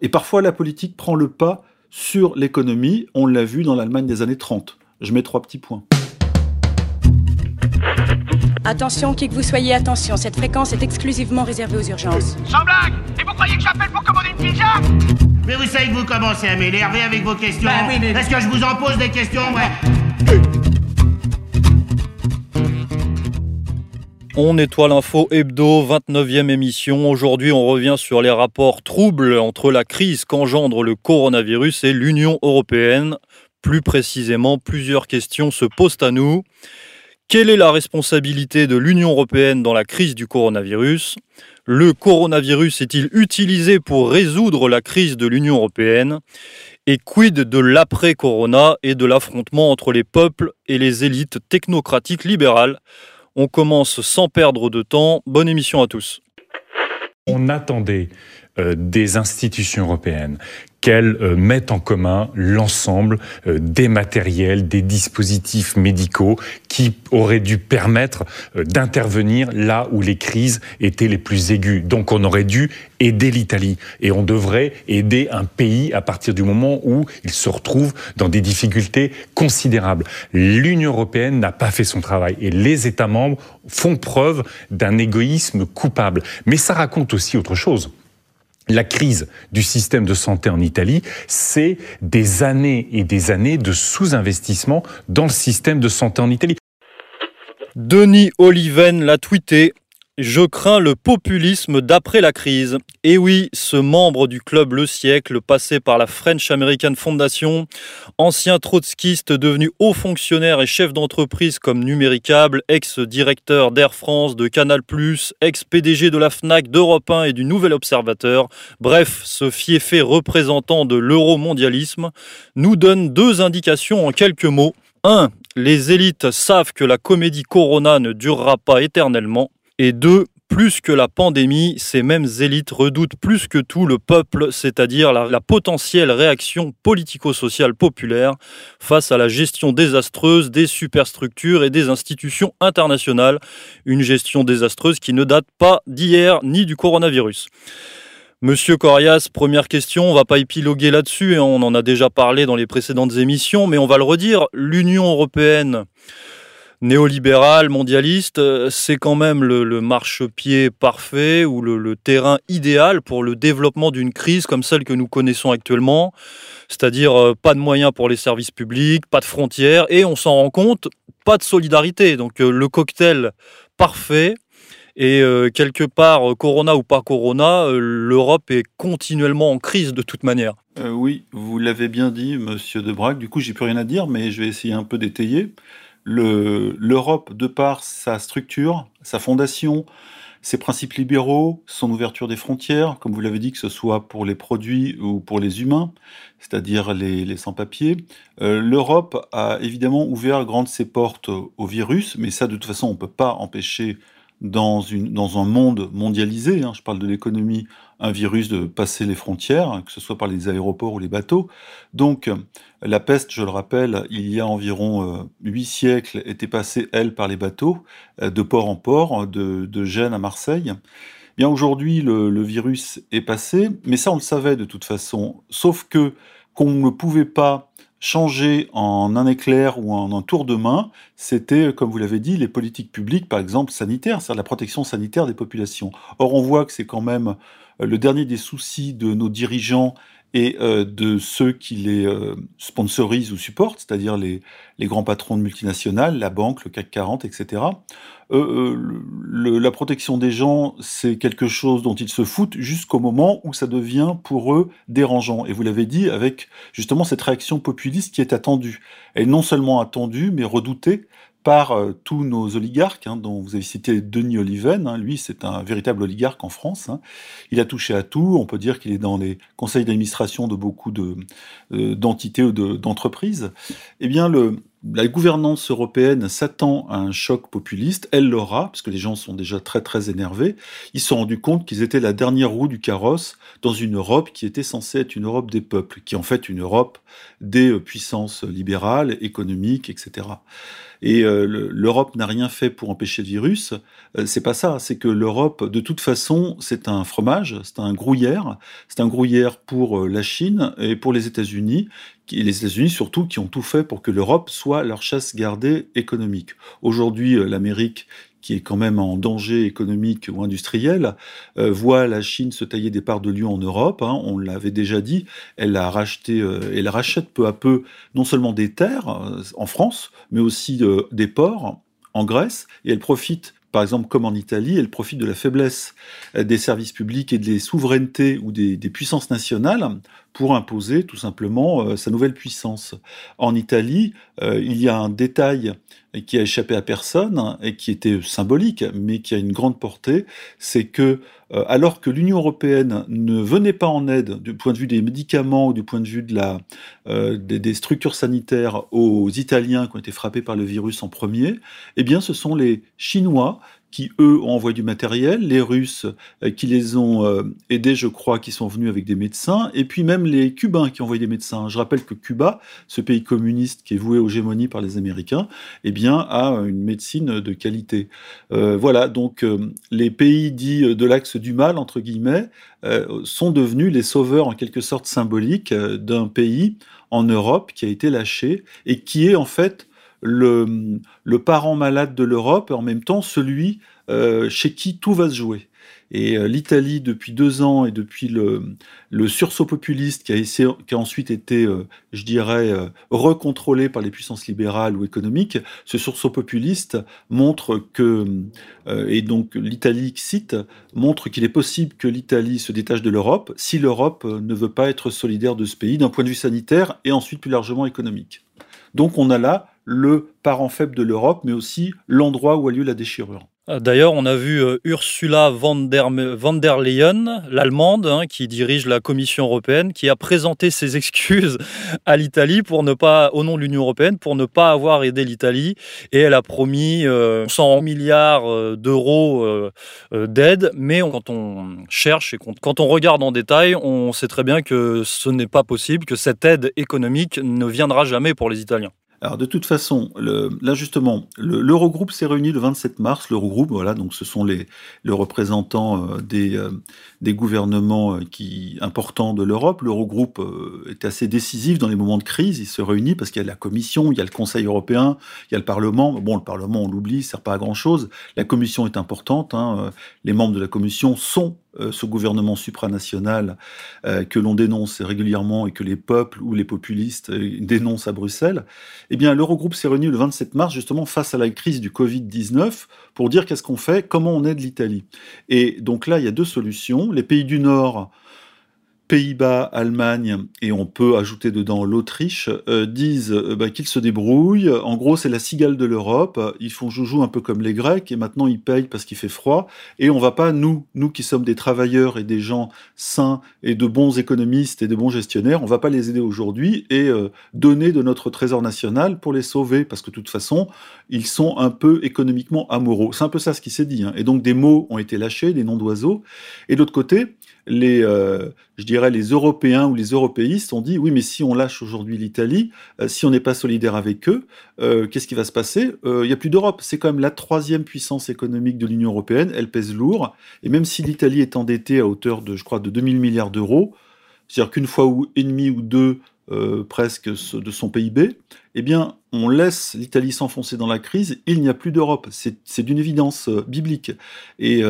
Et parfois, la politique prend le pas sur l'économie. On l'a vu dans l'Allemagne des années 30. Je mets trois petits points. Attention, qui que vous soyez, attention, cette fréquence est exclusivement réservée aux urgences. Sans blague Et vous croyez que j'appelle pour commander une pizza? Mais vous savez que vous commencez à m'énerver avec vos questions. Bah oui, mais- Est-ce que je vous en pose des questions, ouais On nettoie l'info hebdo, 29e émission. Aujourd'hui, on revient sur les rapports troubles entre la crise qu'engendre le coronavirus et l'Union européenne. Plus précisément, plusieurs questions se posent à nous. Quelle est la responsabilité de l'Union européenne dans la crise du coronavirus? Le coronavirus est-il utilisé pour résoudre la crise de l'Union européenne? Et quid de l'après-corona et de l'affrontement entre les peuples et les élites technocratiques libérales? On commence sans perdre de temps. Bonne émission à tous. On attendait des institutions européennes qu'elles euh, mettent en commun l'ensemble euh, des matériels, des dispositifs médicaux qui auraient dû permettre euh, d'intervenir là où les crises étaient les plus aiguës. Donc on aurait dû aider l'Italie et on devrait aider un pays à partir du moment où il se retrouve dans des difficultés considérables. L'Union européenne n'a pas fait son travail et les États membres font preuve d'un égoïsme coupable. Mais ça raconte aussi autre chose. La crise du système de santé en Italie, c'est des années et des années de sous-investissement dans le système de santé en Italie. Denis Oliven l'a tweeté. Je crains le populisme d'après la crise. Et oui, ce membre du club Le Siècle, passé par la French American Foundation, ancien trotskiste devenu haut fonctionnaire et chef d'entreprise comme Numéricable, ex-directeur d'Air France, de Canal+, ex-PDG de la FNAC, d'Europe 1 et du Nouvel Observateur, bref, ce fiefé représentant de l'euro-mondialisme, nous donne deux indications en quelques mots. 1. Les élites savent que la comédie Corona ne durera pas éternellement. Et deux, plus que la pandémie, ces mêmes élites redoutent plus que tout le peuple, c'est-à-dire la, potentielle réaction politico-sociale populaire face à la gestion désastreuse des superstructures et des institutions internationales. Une gestion désastreuse qui ne date pas d'hier ni du coronavirus. Monsieur Corias, première question, on va pas épiloguer là-dessus, hein, on en a déjà parlé dans les précédentes émissions, mais on va le redire, l'Union européenne néolibérale, mondialiste, euh, c'est quand même le, marchepied parfait ou le, terrain idéal pour le développement d'une crise comme celle que nous connaissons actuellement, c'est-à-dire euh, pas de moyens pour les services publics, pas de frontières, et on s'en rend compte, pas de solidarité. Donc euh, le cocktail parfait, et quelque part, Corona ou pas Corona, l'Europe est continuellement en crise de toute manière. Oui, vous l'avez bien dit, monsieur Debrac. Du coup, j'ai plus rien à dire, mais je vais essayer un peu d'étayer. Le- L'Europe, de par sa structure, sa fondation, ses principes libéraux, son ouverture des frontières, comme vous l'avez dit, que ce soit pour les produits ou pour les humains, c'est-à-dire les, sans-papiers, euh, l'Europe a évidemment ouvert grandes ses portes au virus, mais ça, de toute façon, on ne peut pas empêcher dans, une, dans un monde mondialisé, hein, je parle de l'économie, un virus de passer les frontières, que ce soit par les aéroports ou les bateaux. Donc, euh, la peste, je le rappelle, il y a environ euh, huit siècles, était passée, elle, par les bateaux, euh, de port en port, de, de Gênes à Marseille. Bien, aujourd'hui, le, le virus est passé, mais ça, on le savait de toute façon, sauf que qu'on ne pouvait pas changer en un éclair ou en un tour de main, c'était, comme vous l'avez dit, les politiques publiques, par exemple sanitaires, c'est-à-dire la protection sanitaire des populations. Or, on voit que c'est quand même euh, le dernier des soucis de nos dirigeants et euh, de ceux qui les euh, sponsorisent ou supportent, c'est-à-dire les, les grands patrons de multinationales, la banque, le CAC 40, etc. Euh, euh, le- la protection des gens, c'est quelque chose dont ils se foutent jusqu'au moment où ça devient pour eux dérangeant. Et vous l'avez dit avec justement cette réaction populiste qui est attendue. Elle est non seulement attendue, mais redoutée par euh, tous nos oligarques, hein, dont vous avez cité Denis Oliven. hein. lui, c'est un véritable oligarque en France. hein. Il a touché à tout. On peut dire qu'il est dans les conseils d'administration de beaucoup euh, d'entités ou de- d'entreprises. Eh bien, le, la gouvernance européenne s'attend à un choc populiste. Elle l'aura, parce que les gens sont déjà très très énervés. Ils se sont rendus compte qu'ils étaient la dernière roue du carrosse dans une Europe qui était censée être une Europe des peuples, qui est en fait une Europe des euh, puissances libérales, économiques, etc. Et l'Europe n'a rien fait pour empêcher le virus. c'est pas ça. C'est que l'Europe, de toute façon, c'est un fromage, c'est un gruyère. C'est un gruyère pour la Chine et pour les États-Unis les États-Unis surtout qui ont tout fait pour que l'Europe soit leur chasse gardée économique. Aujourd'hui, l'Amérique qui est quand même en danger économique ou industriel, euh, voit la Chine se tailler des parts de lion en Europe. Hein, on l'avait déjà dit, euh, elle rachète peu à peu non seulement des terres euh, en France, mais aussi des ports en Grèce, et elle profite par exemple, comme en Italie, elle profite de la faiblesse des services publics et des souverainetés ou des puissances nationales pour imposer tout simplement sa nouvelle puissance. En Italie, il y a un détail qui a échappé à personne et qui était symbolique, mais qui a une grande portée, c'est que euh, alors que l'Union européenne ne venait pas en aide du point de vue des médicaments ou du point de vue de la, euh, des, structures sanitaires aux Italiens qui ont été frappés par le virus en premier, eh bien ce sont les Chinois qui, eux, ont envoyé du matériel, les Russes euh, qui les ont euh, aidés, je crois, qui sont venus avec des médecins, et puis même les Cubains qui ont envoyé des médecins. Je rappelle que Cuba, ce pays communiste qui est voué aux gémonies par les Américains, eh bien, a une médecine de qualité. Euh, voilà, donc les pays dits de l'axe du mal, entre guillemets, sont devenus les sauveurs en quelque sorte symboliques d'un pays en Europe qui a été lâché et qui est en fait le, parent malade de l'Europe et en même temps celui euh, chez qui tout va se jouer. Et euh, l'Italie, depuis deux ans, et depuis le, le sursaut populiste qui a, essayé, qui a ensuite été, euh, je dirais, recontrôlé par les puissances libérales ou économiques, ce sursaut populiste montre que, et donc l'Italie cite, montre qu'il est possible que l'Italie se détache de l'Europe si l'Europe ne veut pas être solidaire de ce pays d'un point de vue sanitaire et ensuite plus largement économique. Donc on a là le parent faible de l'Europe, mais aussi l'endroit où a lieu la déchirure. Euh, d'ailleurs, on a vu euh, Ursula von der, Leyen, l'allemande, hein, qui dirige la Commission européenne, qui a présenté ses excuses à l'Italie pour ne pas, au nom de l'Union européenne, pour ne pas avoir aidé l'Italie, et elle a promis 100 euh, milliards d'euros d'aide. Mais quand on cherche et quand on regarde en détail, on sait très bien que ce n'est pas possible, que cette aide économique ne viendra jamais pour les Italiens. Alors de toute façon, là justement, l'Eurogroupe s'est réuni le 27 mars. L'Eurogroupe, voilà, donc ce sont les, le représentant euh, des, euh, des gouvernements euh, importants de l'Europe. L'Eurogroupe est assez décisif dans les moments de crise. Il se réunit parce qu'il y a la Commission, il y a le Conseil européen, il y a le Parlement. Bon, le Parlement, on l'oublie, sert pas à grand chose. La Commission est importante. Hein. Les membres de la Commission sont ce gouvernement supranational euh, que l'on dénonce régulièrement et que les peuples ou les populistes euh, dénoncent à Bruxelles, eh bien l'Eurogroupe s'est réuni le 27 mars justement face à la crise du Covid-19 pour dire qu'est-ce qu'on fait, comment on aide l'Italie. Et donc là, il y a deux solutions. Les pays du Nord Pays-Bas, Allemagne, et on peut ajouter dedans l'Autriche, euh, disent euh, bah, qu'ils se débrouillent. En gros, c'est la cigale de l'Europe. Ils font joujou un peu comme les Grecs, et maintenant ils payent parce qu'il fait froid. Et on va pas, nous, nous qui sommes des travailleurs et des gens sains et de bons économistes et de bons gestionnaires, on va pas les aider aujourd'hui et euh, donner de notre trésor national pour les sauver, parce que de toute façon, ils sont un peu économiquement amoureux. C'est un peu ça ce qui s'est dit. Hein. Et donc des mots ont été lâchés, des noms d'oiseaux. Et d'autre côté, les, euh, je dirais, les Européens ou les européistes ont dit oui, mais si on lâche aujourd'hui l'Italie, euh, si on n'est pas solidaire avec eux, euh, qu'est-ce qui va se passer? Il n'y a plus d'Europe. C'est quand même la troisième puissance économique de l'Union européenne. Elle pèse lourd. Et même si l'Italie est endettée à hauteur de, je crois, de 2000 milliards d'euros, c'est-à-dire qu'une fois ou et demi ou deux presque de son PIB, eh bien, on laisse l'Italie s'enfoncer dans la crise, il n'y a plus d'Europe. C'est d'une évidence biblique. Et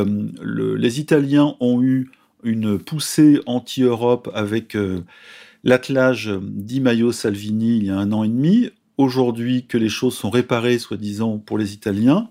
les Italiens ont eu une poussée anti-Europe avec euh, l'attelage d'Imaio Salvini il y a un an et demi. Aujourd'hui que les choses sont réparées, soi-disant, pour les Italiens,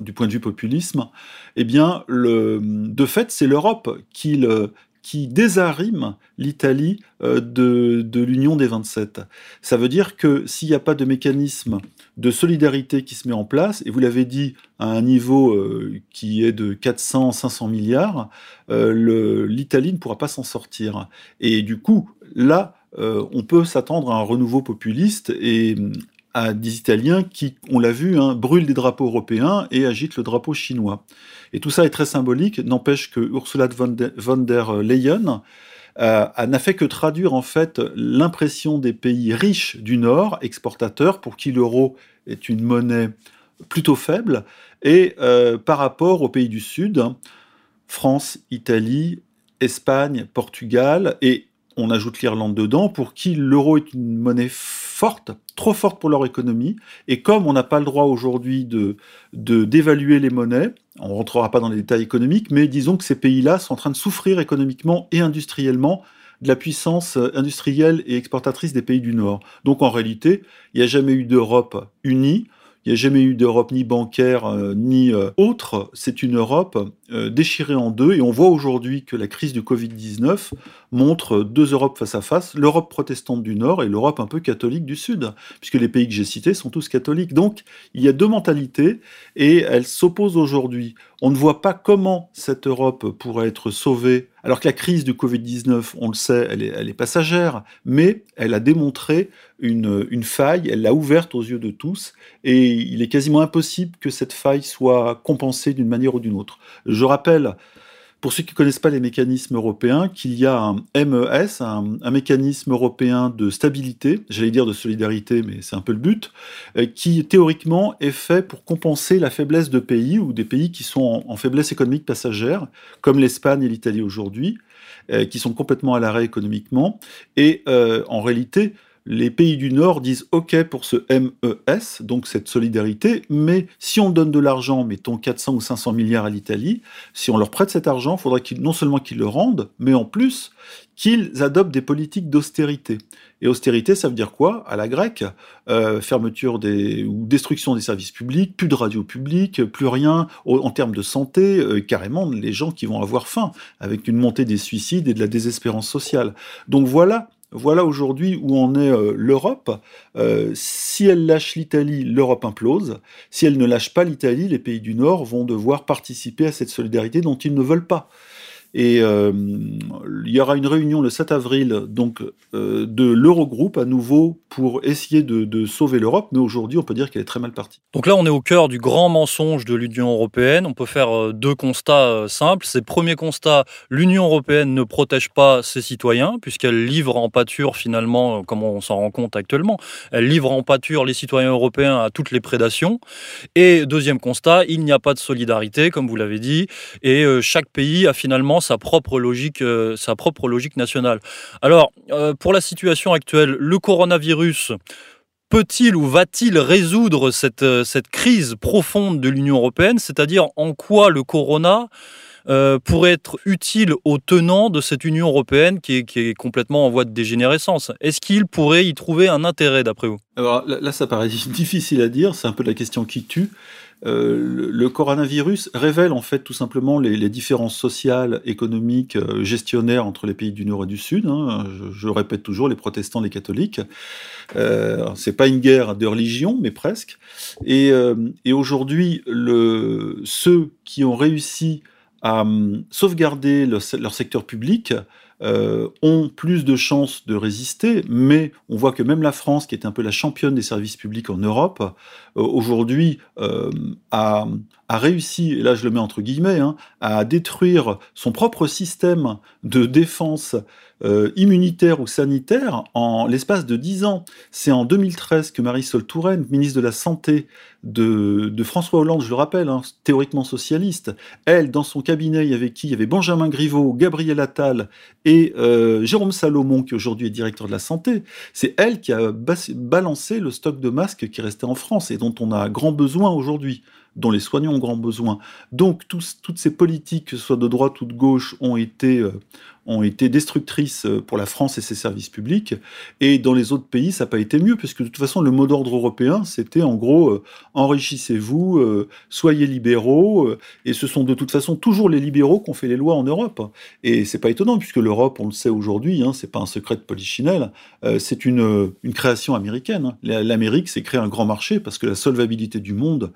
du point de vue populisme, eh bien, de fait, c'est l'Europe qui, le, qui désarime l'Italie euh, de, de l'Union des 27. Ça veut dire que s'il n'y a pas de mécanisme de solidarité qui se met en place, et vous l'avez dit, à un niveau euh, qui est de 400-500 milliards, euh, l'Italie ne pourra pas s'en sortir. Et du coup, là, on peut s'attendre à un renouveau populiste et à des Italiens qui, on l'a vu, hein, brûlent des drapeaux européens et agitent le drapeau chinois. Et tout ça est très symbolique, n'empêche que Ursula von der Leyen n'a fait que traduire en fait l'impression des pays riches du Nord, exportateurs, pour qui l'euro est une monnaie plutôt faible. Et par rapport aux pays du Sud, France, Italie, Espagne, Portugal, et on ajoute l'Irlande dedans, pour qui l'euro est une monnaie forte, trop forte pour leur économie. Et comme on n'a pas le droit aujourd'hui de, d'évaluer les monnaies, on ne rentrera pas dans les détails économiques, mais disons que ces pays-là sont en train de souffrir économiquement et industriellement de la puissance industrielle et exportatrice des pays du Nord. Donc en réalité, il n'y a jamais eu d'Europe unie. Il n'y a jamais eu d'Europe ni bancaire euh, ni euh, autre. C'est une Europe euh, déchirée en deux. Et on voit aujourd'hui que la crise du Covid-19 montre deux Europes face à face, l'Europe protestante du Nord et l'Europe un peu catholique du Sud, puisque les pays que j'ai cités sont tous catholiques. Donc il y a deux mentalités et elles s'opposent aujourd'hui. On ne voit pas comment cette Europe pourrait être sauvée, alors que la crise du Covid-19, on le sait, elle est, passagère, mais elle a démontré une faille, elle l'a ouverte aux yeux de tous, et il est quasiment impossible que cette faille soit compensée d'une manière ou d'une autre. Je rappelle pour ceux qui ne connaissent pas les mécanismes européens, qu'il y a un MES, un, mécanisme européen de stabilité, j'allais dire de solidarité, mais c'est un peu le but, euh, qui théoriquement est fait pour compenser la faiblesse de pays ou des pays qui sont en, faiblesse économique passagère, comme l'Espagne et l'Italie aujourd'hui, euh, qui sont complètement à l'arrêt économiquement. Et euh, en réalité, les pays du Nord disent OK pour ce MES, donc cette solidarité, mais si on donne de l'argent, mettons 400 ou 500 milliards à l'Italie, si on leur prête cet argent, il faudra non seulement qu'ils le rendent, mais en plus qu'ils adoptent des politiques d'austérité. Et austérité, ça veut dire quoi? À la grecque, euh, fermeture des ou destruction des services publics, plus de radio publique, plus rien en termes de santé, euh, carrément les gens qui vont avoir faim, avec une montée des suicides et de la désespérance sociale. Donc voilà voilà aujourd'hui où en est euh, l'Europe. Euh, si elle lâche l'Italie, l'Europe implose. Si elle ne lâche pas l'Italie, les pays du Nord vont devoir participer à cette solidarité dont ils ne veulent pas. Et euh, il y aura une réunion le 7 avril donc euh, de l'Eurogroupe à nouveau pour essayer de, sauver l'Europe, mais aujourd'hui on peut dire qu'elle est très mal partie. Donc là on est au cœur du grand mensonge de l'Union européenne. On peut faire euh, deux constats simples. C'est premier constat, l'Union européenne ne protège pas ses citoyens puisqu'elle livre en pâture finalement, comme on s'en rend compte actuellement, elle livre en pâture les citoyens européens à toutes les prédations. Et deuxième constat, il n'y a pas de solidarité comme vous l'avez dit, et chaque pays a finalement sa propre logique, euh, sa propre logique nationale. Alors, euh, pour la situation actuelle, le coronavirus peut-il ou va-t-il résoudre cette, euh, cette crise profonde de l'Union européenne? C'est-à-dire en quoi le corona pourrait être utile aux tenants de cette Union européenne qui est, qui est complètement en voie de dégénérescence? Est-ce qu'il pourrait y trouver un intérêt d'après vous? Alors là, ça paraît difficile à dire, c'est un peu la question qui tue. Euh, le, coronavirus révèle en fait tout simplement les, différences sociales, économiques, euh, gestionnaires entre les pays du Nord et du Sud. Hein. Je, répète toujours, les protestants, les catholiques. Euh, c'est pas une guerre de religion, mais presque. Et, euh, aujourd'hui, ceux qui ont réussi à hum, sauvegarder leur secteur public euh, ont plus de chances de résister, mais on voit que même la France, qui est un peu la championne des services publics en Europe, euh, aujourd'hui euh, a, a, réussi, et là je le mets entre guillemets, hein, à détruire son propre système de défense euh, immunitaire ou sanitaire en l'espace de 10 ans. C'est en 2013 que Marisol Touraine, ministre de la Santé de, François Hollande, je le rappelle, hein, théoriquement socialiste, elle, dans son cabinet, il y avait qui? Il y avait Benjamin Griveaux, Gabriel Attal et euh, Jérôme Salomon, qui aujourd'hui est directeur de la Santé. C'est elle qui a balancé le stock de masques qui restait en France et dont on a grand besoin aujourd'hui dont les soignants ont grand besoin. Donc toutes ces politiques, que ce soit de droite ou de gauche, ont été, euh, ont été destructrices euh, pour la France et ses services publics. Et dans les autres pays, ça n'a pas été mieux, puisque de toute façon, le mot d'ordre européen, c'était en gros euh, enrichissez-vous, soyez libéraux. et ce sont de toute façon toujours les libéraux qui ont fait les lois en Europe. Et c'est pas étonnant, puisque l'Europe, on le sait aujourd'hui, hein, c'est pas un secret de polichinelle, c'est une, une création américaine. Hein. L'Amérique s'est créé un grand marché parce que la solvabilité du monde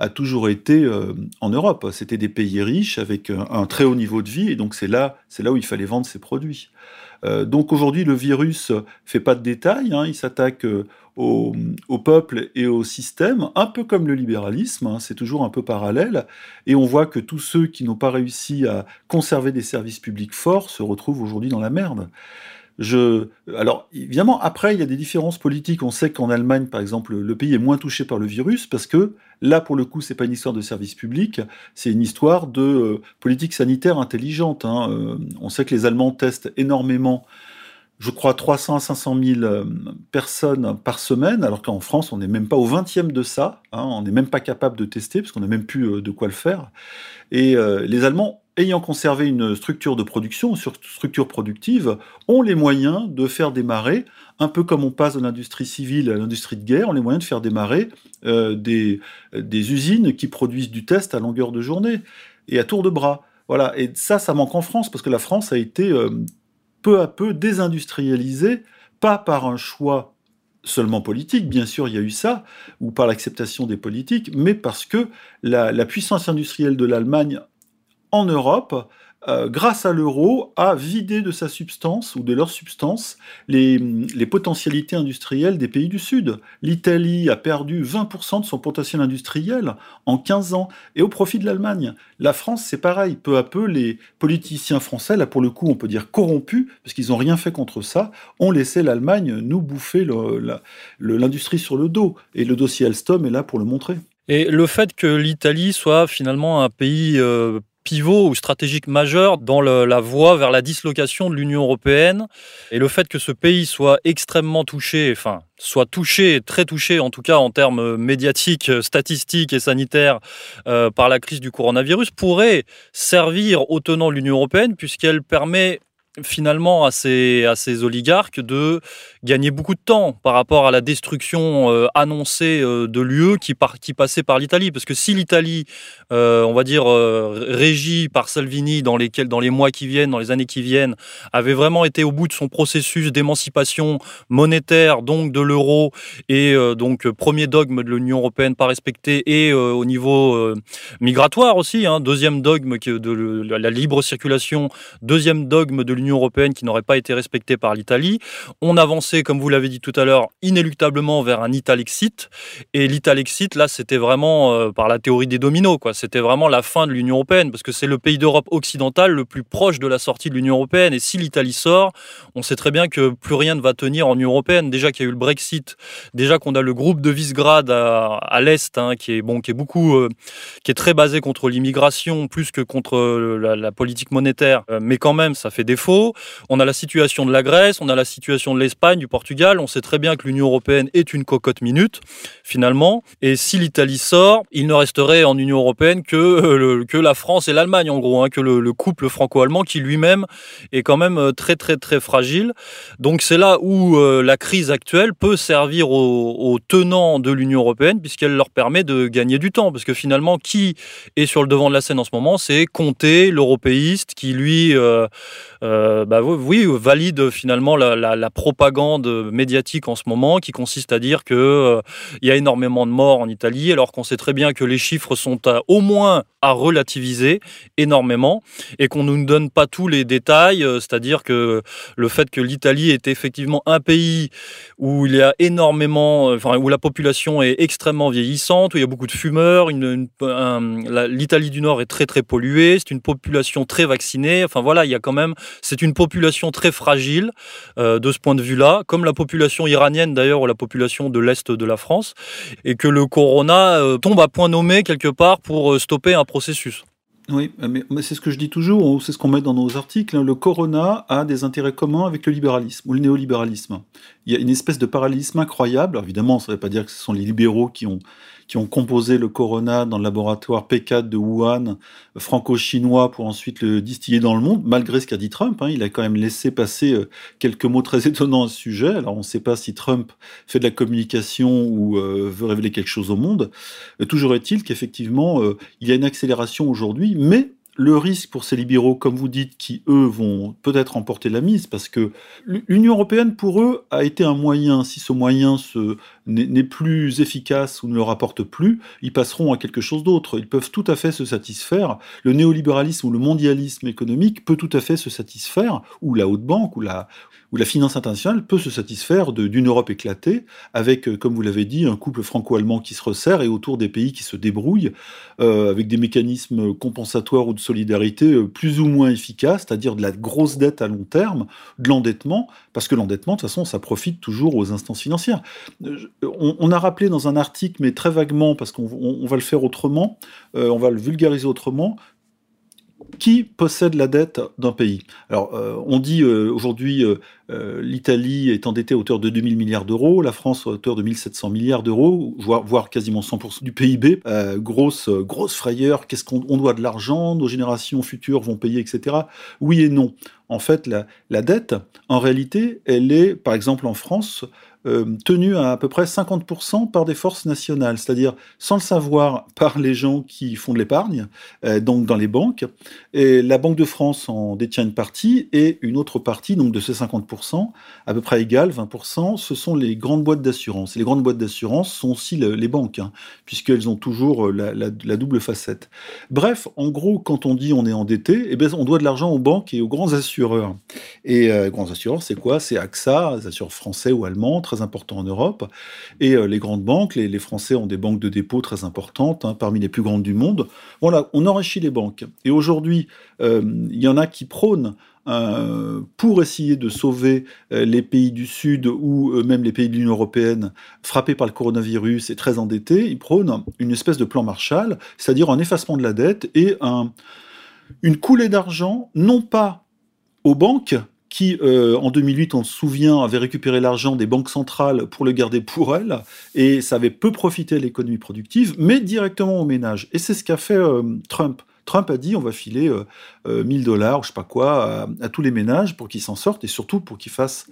a toujours été euh, en Europe. C'était des pays riches avec un, très haut niveau de vie, et donc c'est là, c'est là où il fallait vendre ses produits. Euh, donc aujourd'hui, le virus fait pas de détails, hein, il s'attaque euh, au, peuple et au système, un peu comme le libéralisme, hein, c'est toujours un peu parallèle, et on voit que tous ceux qui n'ont pas réussi à conserver des services publics forts se retrouvent aujourd'hui dans la merde. Je, alors, évidemment, après, il y a des différences politiques. On sait qu'en Allemagne, par exemple, le pays est moins touché par le virus parce que là, pour le coup, c'est pas une histoire de service public, c'est une histoire de euh, politique sanitaire intelligente. Hein. Euh, on sait que les Allemands testent énormément je crois, 300 à 500 000 euh, personnes par semaine, alors qu'en France, on n'est même pas au 20e de ça. Hein, on n'est même pas capable de tester, parce qu'on n'a même plus de quoi le faire. Et les Allemands, ayant conservé une structure de production, une structure productive, ont les moyens de faire démarrer, un peu comme on passe de l'industrie civile à l'industrie de guerre, ont les moyens de faire démarrer des, des usines qui produisent du test à longueur de journée et à tour de bras. Voilà, et ça, ça manque en France, parce que la France a été peu à peu désindustrialisé, pas par un choix seulement politique, bien sûr il y a eu ça, ou par l'acceptation des politiques, mais parce que la puissance industrielle de l'Allemagne en Europe euh, grâce à l'euro, a vidé de sa substance ou de leur substance les, potentialités industrielles des pays du Sud. L'Italie a perdu 20% de son potentiel industriel en 15 ans et au profit de l'Allemagne. La France, c'est pareil. Peu à peu, les politiciens français, là pour le coup, on peut dire corrompus, parce qu'ils n'ont rien fait contre ça, ont laissé l'Allemagne nous bouffer l'industrie sur le dos. Et le dossier Alstom est là pour le montrer. Et le fait que l'Italie soit finalement un pays euh, pivot ou stratégique majeur dans la voie vers la dislocation de l'Union européenne. Et le fait que ce pays soit extrêmement touché, enfin, soit touché, très touché en tout cas en termes médiatiques, statistiques et sanitaires euh, par la crise du coronavirus, pourrait servir aux tenants de l'Union européenne puisqu'elle permet finalement à ces, oligarques de gagner beaucoup de temps par rapport à la destruction euh, annoncée euh, de l'UE qui, qui passait par l'Italie. Parce que si l'Italie, euh, on va dire, régie par Salvini dans les mois qui viennent, dans les années qui viennent, avait vraiment été au bout de son processus d'émancipation monétaire, donc de l'euro, et donc premier dogme de l'Union européenne pas respecté, et au niveau migratoire aussi, hein, deuxième dogme de la libre circulation, deuxième dogme de l'Union européenne qui n'aurait pas été respecté par l'Italie. On avançait, comme vous l'avez dit tout à l'heure, inéluctablement vers un Italexit. Et l'Italexit, là, c'était vraiment euh, par la théorie des dominos. C'était vraiment la fin de l'Union européenne, parce que c'est le pays d'Europe occidentale le plus proche de la sortie de l'Union européenne. Et si l'Italie sort, on sait très bien que plus rien ne va tenir en Union européenne. Déjà qu'il y a eu le Brexit, déjà qu'on a le groupe de Visegrad à, l'est, hein, qui est beaucoup, euh, qui est très basé contre l'immigration plus que contre euh, la politique monétaire. mais quand même, ça fait défaut on a la situation de la Grèce, on a la situation de l'Espagne, du Portugal. On sait très bien que l'Union européenne est une cocotte minute, finalement. Et si l'Italie sort, il ne resterait en Union européenne que, euh, la France et l'Allemagne, en gros, hein, que le, couple franco-allemand qui lui-même est quand même euh, très, très, très fragile. Donc c'est là où euh, la crise actuelle peut servir aux, tenants de l'Union européenne, puisqu'elle leur permet de gagner du temps. Parce que finalement, qui est sur le devant de la scène en ce moment C'est Comté, l'européiste, qui lui. Bah, oui, valide finalement la, propagande médiatique en ce moment, qui consiste à dire qu'il euh, y a énormément de morts en Italie, alors qu'on sait très bien que les chiffres sont au moins à relativiser énormément et qu'on ne nous donne pas tous les détails, euh, c'est-à-dire que le fait que l'Italie est effectivement un pays où il y a énormément, enfin où la population est extrêmement vieillissante, où il y a beaucoup de fumeurs, l'Italie du Nord est très très polluée, c'est une population très vaccinée, enfin voilà, il y a quand même c'est une population très fragile euh, de ce point de vue-là, comme la population iranienne d'ailleurs ou la population de l'Est de la France, et que le corona euh, tombe à point nommé quelque part pour euh, stopper un processus. Oui, mais, c'est ce que je dis toujours, c'est ce qu'on met dans nos articles. Hein. Le corona a des intérêts communs avec le libéralisme ou le néolibéralisme. Il y a une espèce de parallélisme incroyable. évidemment, ça ne veut pas dire que ce sont les libéraux qui ont qui ont composé le corona dans le laboratoire P4 de Wuhan, franco-chinois, pour ensuite le distiller dans le monde, malgré ce qu'a dit Trump. Hein. il a quand même laissé passer euh, quelques mots très étonnants à ce sujet. Alors on ne sait pas si Trump fait de la communication ou euh, veut révéler quelque chose au monde. Euh, toujours est-il qu'effectivement, il y a une accélération aujourd'hui, mais le risque pour ces libéraux, comme vous dites, qui eux vont peut-être emporter la mise, parce que l'Union européenne, pour eux, a été un moyen, si ce moyen se n'est plus efficace ou ne leur apporte plus, ils passeront à quelque chose d'autre. Ils peuvent tout à fait se satisfaire. Le néolibéralisme ou le mondialisme économique peut tout à fait se satisfaire, ou la haute banque, ou la, ou la finance internationale peut se satisfaire d'une Europe éclatée, avec, euh, comme vous l'avez dit, un couple franco-allemand qui se resserre et autour des pays qui se débrouillent, euh, avec des mécanismes compensatoires ou de solidarité euh, plus ou moins efficaces, c'est-à-dire de la grosse dette à long terme, de l'endettement, parce que l'endettement, de toute façon, ça profite toujours aux instances financières. On, a rappelé dans un article, mais très vaguement, parce qu'on va le faire autrement, on va le vulgariser autrement, qui possède la dette d'un pays? Alors, euh, on dit euh, aujourd'hui euh, l'Italie est endettée à hauteur de 2000 milliards d'euros, la France à hauteur de 1700 milliards d'euros, voire, quasiment 100% du PIB. grosse, frayeur. Qu'est-ce qu'on doit de l'argent Nos générations futures vont payer, etc. Oui et non. En fait, la dette, en réalité, elle est, par exemple, en France, euh, tenu à peu près 50% par des forces nationales, c'est-à-dire sans le savoir par les gens qui font de l'épargne, euh, donc dans les banques. La Banque de France en détient une partie et une autre partie, donc de ces 50%, à peu près égale, 20%, ce sont les grandes boîtes d'assurance. Les grandes boîtes d'assurance sont aussi les banques, hein, puisqu'elles ont toujours euh, la, double facette. Bref, en gros, quand on dit on est endetté, eh bien, on doit de l'argent aux banques et aux grands assureurs. Et grands assureurs, c'est quoi? C'est AXA, les assureurs français ou allemands, très important en Europe. Et euh, les grandes banques, les, Français ont des banques de dépôt très importantes, hein, parmi les plus grandes du monde. Voilà, on enrichit les banques. Et aujourd'hui, euh, il y en a qui prônent euh, pour essayer de sauver les pays du Sud ou même les pays de l'Union européenne frappés par le coronavirus et très endettés, ils prônent une espèce de plan Marshall, c'est-à-dire un effacement de la dette et un, une coulée d'argent, non pas aux banques, qui, euh, en 2008, on se souvient, avait récupéré l'argent des banques centrales pour le garder pour elles, et ça avait peu profité à l'économie productive, mais directement aux ménages. Et c'est ce qu'a fait euh, Trump. Trump a dit on va filer 1000 euh, dollars, je sais pas quoi, à, tous les ménages pour qu'ils s'en sortent et surtout pour qu'ils fassent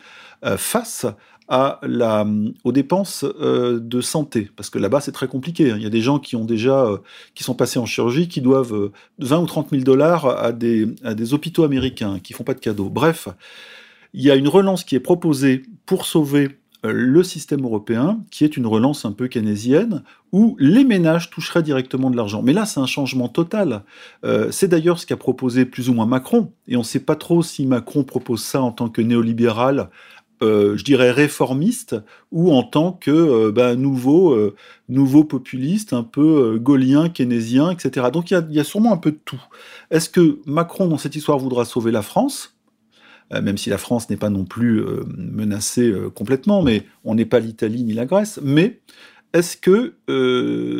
face aux dépenses euh, de santé, parce que là-bas c'est très compliqué. Hein. Il y a des gens qui ont déjà, euh, qui sont passés en chirurgie, qui doivent 20 euh, ou 30 000 dollars à des, à des hôpitaux américains, qui font pas de cadeaux. Bref, il y a une relance qui est proposée pour sauver le système européen, qui est une relance un peu keynésienne, où les ménages toucheraient directement de l'argent. Mais là, c'est un changement total. c'est d'ailleurs ce qu'a proposé plus ou moins Macron, et on ne sait pas trop si Macron propose ça en tant que néolibéral euh, je dirais réformiste ou en tant que euh, bah, nouveau, euh, nouveau populiste, un peu gaulien, keynésien, etc. Donc il y, a, sûrement un peu de tout. Est-ce que Macron, dans cette histoire, voudra sauver la France? Même si la France n'est pas non plus menacée complètement, mais on n'est pas l'Italie ni la Grèce, mais est-ce que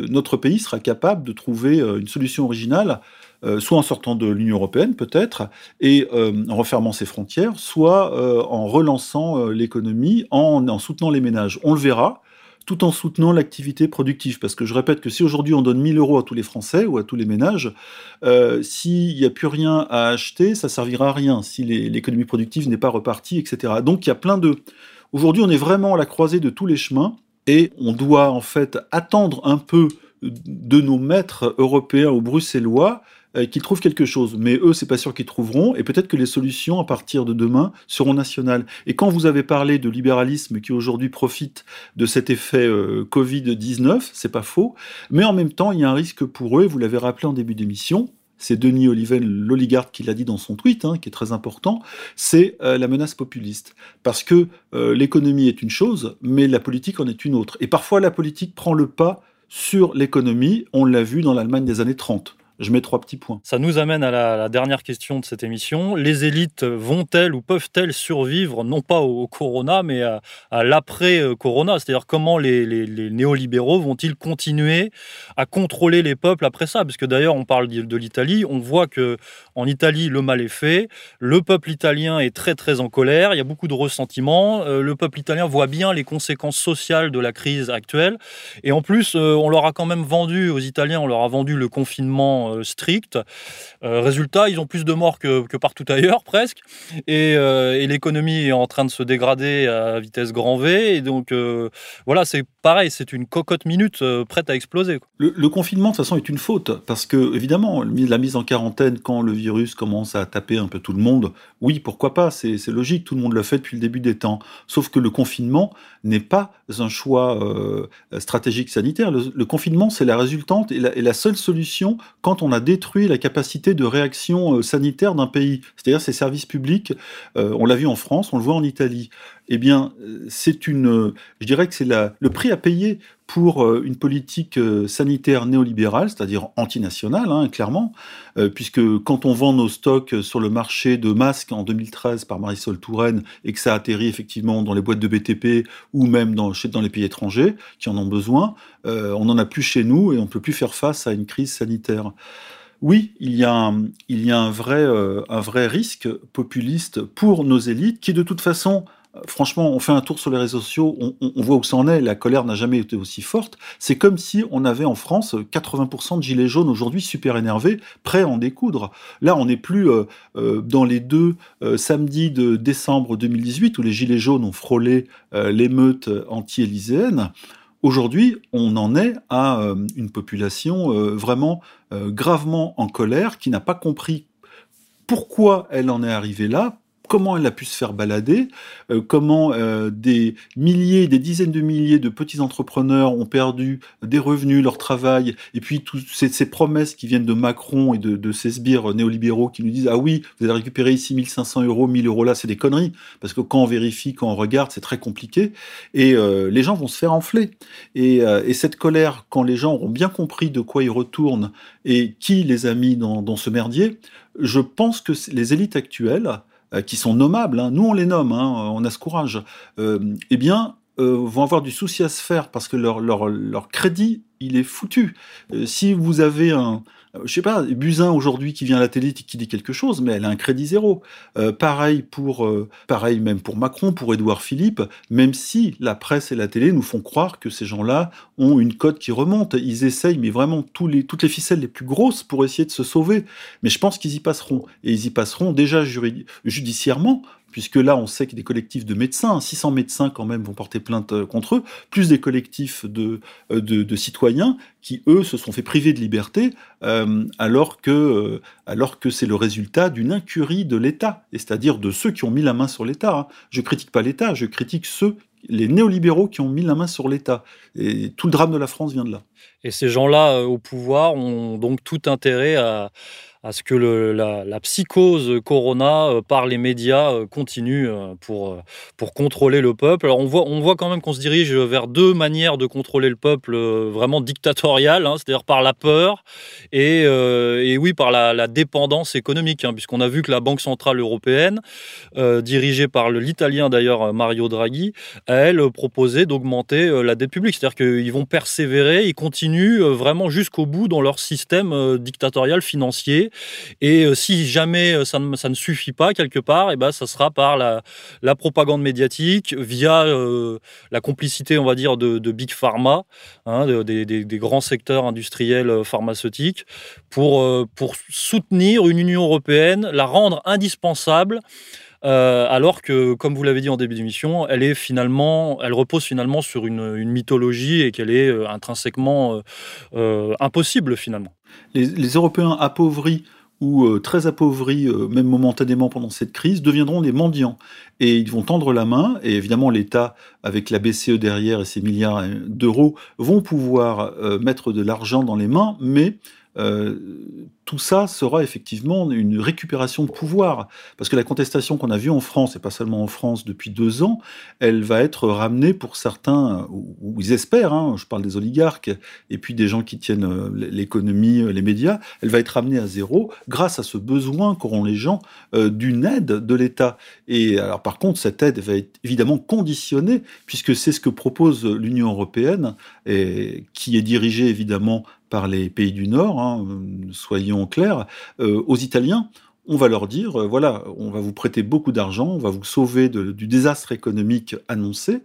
notre pays sera capable de trouver une solution originale euh, soit en sortant de l'Union européenne peut-être, et euh, en refermant ses frontières, soit euh, en relançant l'économie, en, en, soutenant les ménages. On le verra, tout en soutenant l'activité productive. Parce que je répète que si aujourd'hui on donne 1000 euros à tous les Français ou à tous les ménages, s'il n'y a plus rien à acheter, ça servira à rien si l'économie productive n'est pas repartie, etc. Donc il y a plein de... Aujourd'hui on est vraiment à la croisée de tous les chemins et on doit en fait attendre un peu de nos maîtres européens ou bruxellois qu'ils trouvent quelque chose. Mais eux, c'est pas sûr qu'ils trouveront. Et peut-être que les solutions, à partir de demain, seront nationales. Et quand vous avez parlé de libéralisme qui aujourd'hui profite de cet effet euh, Covid-19, c'est pas faux. Mais en même temps, il y a un risque pour eux, vous l'avez rappelé en début d'émission, c'est Denis Oliven, l'oligarque, qui l'a dit dans son tweet, hein, qui est très important, c'est euh, la menace populiste. Parce que l'économie est une chose, mais la politique en est une autre. Et parfois, la politique prend le pas sur l'économie. On l'a vu dans l'Allemagne des années 30. Je mets trois petits points. Ça nous amène à la, dernière question de cette émission. Les élites vont-elles ou peuvent-elles survivre, non pas au, corona, mais à, l'après-corona C'est-à-dire comment les, néolibéraux vont-ils continuer à contrôler les peuples après ça? Parce que d'ailleurs, on parle de l'Italie, on voit que en Italie, le mal est fait. Le peuple italien est très très en colère. Il y a beaucoup de ressentiment. Euh, le peuple italien voit bien les conséquences sociales de la crise actuelle. Et en plus, euh, on leur a quand même vendu aux Italiens, on leur a vendu le confinement extrêmement strictes. résultat, ils ont plus de morts que, partout ailleurs, presque. Et, et l'économie est en train de se dégrader à vitesse grand V. Et donc, voilà, c'est pareil, c'est une cocotte minute prête à exploser. Le, confinement, de toute façon, est une faute. Parce que, évidemment, la mise en quarantaine, quand le virus commence à taper un peu tout le monde, oui, pourquoi pas, c'est logique, tout le monde le fait depuis le début des temps. Sauf que le confinement n'est pas un choix euh, stratégique sanitaire. Le, confinement, c'est la résultante et la, seule solution quand on a détruit la capacité de réaction euh, sanitaire d'un pays, c'est-à-dire ses services publics. Euh, on l'a vu en France, on le voit en Italie eh bien, c'est une, je dirais que c'est le prix à payer pour euh, une politique euh, sanitaire néolibérale, c'est-à-dire antinationale, hein, clairement, euh, puisque quand on vend nos stocks sur le marché de masques en 2013 par Marisol Touraine et que ça atterrit effectivement dans les boîtes de BTP ou même dans, dans les pays étrangers qui en ont besoin, on n'en a plus chez nous et on ne peut plus faire face à une crise sanitaire. Oui, il y a il y a un, vrai, un vrai risque populiste pour nos élites qui, de toute façon, franchement, on fait un tour sur les réseaux sociaux, on, voit où ça en est, la colère n'a jamais été aussi forte. C'est comme si on avait en France 80% de gilets jaunes aujourd'hui super énervés, prêts à en découdre. Là, on n'est plus euh, euh, dans les deux euh, samedis de décembre 2018 où les gilets jaunes ont frôlé l'émeute anti-élyséenne. Aujourd'hui, on en est à une population vraiment gravement en colère qui n'a pas compris pourquoi elle en est arrivée là, comment elle a pu se faire balader, euh, comment euh, des milliers, des dizaines de milliers de petits entrepreneurs ont perdu des revenus, leur travail, et puis toutes ces, promesses qui viennent de Macron et de, ces sbires néolibéraux qui nous disent ah oui, vous allez récupérer ici 1500 euros, 1000 euros là, c'est des conneries, parce que quand on vérifie, quand on regarde, c'est très compliqué, et euh, les gens vont se faire enfler. Et, cette colère, quand les gens auront bien compris de quoi ils retournent et qui les a mis dans, dans ce merdier, je pense que les élites actuelles euh, qui sont nommables, hein. nous on les nomme, hein, on a ce courage, euh, eh bien, euh, vont avoir du souci à se faire parce que leur, leur, leur crédit, il est foutu. si vous avez un, je sais pas, Buzyn aujourd'hui qui vient à la télé qui dit quelque chose, mais elle a un crédit zéro. Euh, pareil pour, euh, pareil même pour Macron, pour Édouard Philippe, même si la presse et la télé nous font croire que ces gens-là ont une cote qui remonte, ils essayent, mais vraiment toutes les ficelles les plus grosses pour essayer de se sauver. Mais je pense qu'ils y passeront, et ils y passeront déjà judiciairement puisque là, on sait a des collectifs de médecins, 600 médecins quand même vont porter plainte euh, contre eux, plus des collectifs de, euh, de, citoyens qui, eux, se sont fait priver de liberté, euh, alors que, alors que c'est le résultat d'une incurie de l'État, c'est-à-dire de ceux qui ont mis la main sur l'État. Hein. Je critique pas l'État, je critique ceux les néolibéraux qui ont mis la main sur l'État. Et tout le drame de la France vient de là. Et ces gens-là au pouvoir ont donc tout intérêt à, à ce que la, psychose Corona euh, par les médias euh, continue euh, pour, pour contrôler le peuple. Alors on voit, on voit quand même qu'on se dirige vers deux manières de contrôler le peuple vraiment dictatoriales, hein, c'est-à-dire par la peur et, et oui par la, dépendance économique, hein, puisqu'on a vu que la Banque Centrale Européenne, dirigée par l'Italien d'ailleurs Mario Draghi, elle proposait d'augmenter la dette publique, c'est-à-dire qu'ils vont persévérer, ils continuent vraiment jusqu'au bout dans leur système dictatorial financier et euh, si jamais euh, ça ne, suffit pas quelque part, et eh ben ça sera par la, propagande médiatique via euh, la complicité, on va dire, de, Big Pharma, hein, des, grands secteurs industriels pharmaceutiques, pour, soutenir une Union européenne, la rendre indispensable. alors que, comme vous l'avez dit en début d'émission, elle est finalement, elle repose finalement sur une, mythologie et qu'elle est intrinsèquement impossible finalement les, Européens appauvris ou euh, très appauvris, euh, même momentanément pendant cette crise, deviendront des mendiants. Et ils vont tendre la main, et évidemment l'État, avec la BCE derrière et ses milliards d'euros, vont pouvoir euh, mettre de l'argent dans les mains, mais tout ça sera effectivement une récupération de pouvoir. Parce que la contestation qu'on a vue en France, et pas seulement en France depuis deux ans, elle va être ramenée pour certains, ou, ils espèrent, hein, je parle des oligarques, et puis des gens qui tiennent euh, l'économie, euh, les médias, elle va être ramenée à zéro grâce à ce besoin qu'auront les gens euh, d'une aide de l'État. Et alors par contre, cette aide va être évidemment conditionnée, puisque c'est ce que propose l'Union européenne, et qui est dirigée évidemment par les pays du Nord, hein, soyons clair, euh, aux Italiens, on va leur dire, euh, voilà, on va vous prêter beaucoup d'argent, on va vous sauver du désastre économique annoncé,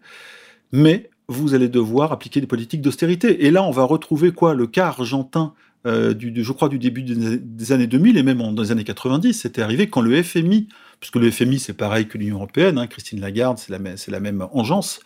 mais vous allez devoir appliquer des politiques d'austérité. Et là, on va retrouver quoi? Le cas argentin du, je crois, du début des, années 2000 et même dans les années 90. C'était arrivé quand le FMI puisque le FMI c'est pareil que l'Union européenne, hein, Christine Lagarde c'est la, la, même engeance,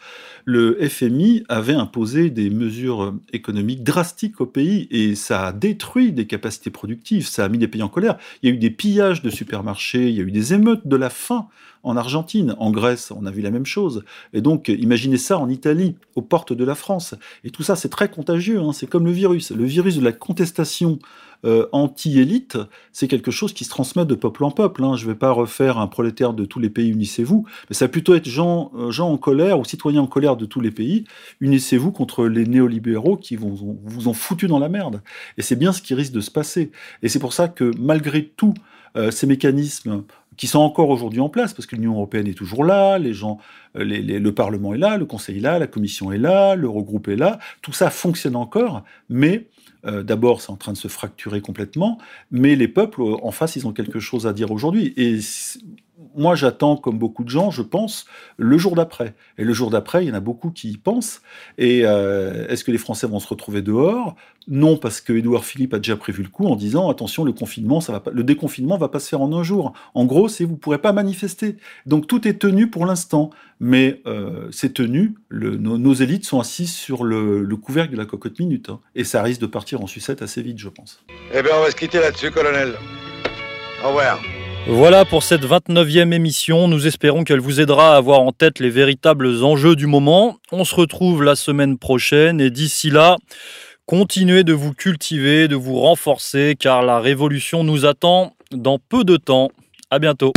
le FMI avait imposé des mesures économiques drastiques au pays et ça a détruit des capacités productives, ça a mis des pays en colère. Il y a eu des pillages de supermarchés, il y a eu des émeutes de la faim en Argentine, en Grèce, on a vu la même chose. Et donc, imaginez ça en Italie, aux portes de la France. Et tout ça, c'est très contagieux, hein. c'est comme le virus. Le virus de la contestation euh, anti-élite, c'est quelque chose qui se transmet de peuple en peuple. Hein. Je ne vais pas refaire un prolétaire de tous les pays, unissez-vous, mais ça va plutôt être gens, euh, gens en colère ou citoyens en colère de tous les pays, unissez-vous contre les néolibéraux qui vous, vous ont foutu dans la merde. Et c'est bien ce qui risque de se passer. Et c'est pour ça que malgré tout, euh, ces mécanismes qui sont encore aujourd'hui en place, parce que l'Union européenne est toujours là, les gens, le Parlement est là, le Conseil est là, la Commission est là, l'Eurogroupe est là, tout ça fonctionne encore, mais euh, d'abord, c'est en train de se fracturer complètement, mais les peuples en face, ils ont quelque chose à dire aujourd'hui. Moi, j'attends, comme beaucoup de gens, je pense, le jour d'après. Et le jour d'après, il y en a beaucoup qui y pensent. Et euh, est-ce que les Français vont se retrouver dehors? Non, parce que Édouard Philippe a déjà prévu le coup en disant attention, le confinement, ça va pas, le déconfinement va pas se faire en un jour. En gros, c'est vous pourrez pas manifester. Donc tout est tenu pour l'instant, mais euh, c'est tenu. nos, élites sont assises sur le, couvercle de la cocotte minute, hein. et ça risque de partir en sucette assez vite, je pense. Eh bien, on va se quitter là-dessus, colonel. Au revoir. Voilà pour cette 29e émission. Nous espérons qu'elle vous aidera à avoir en tête les véritables enjeux du moment. On se retrouve la semaine prochaine et d'ici là, continuez de vous cultiver, de vous renforcer car la révolution nous attend dans peu de temps. À bientôt.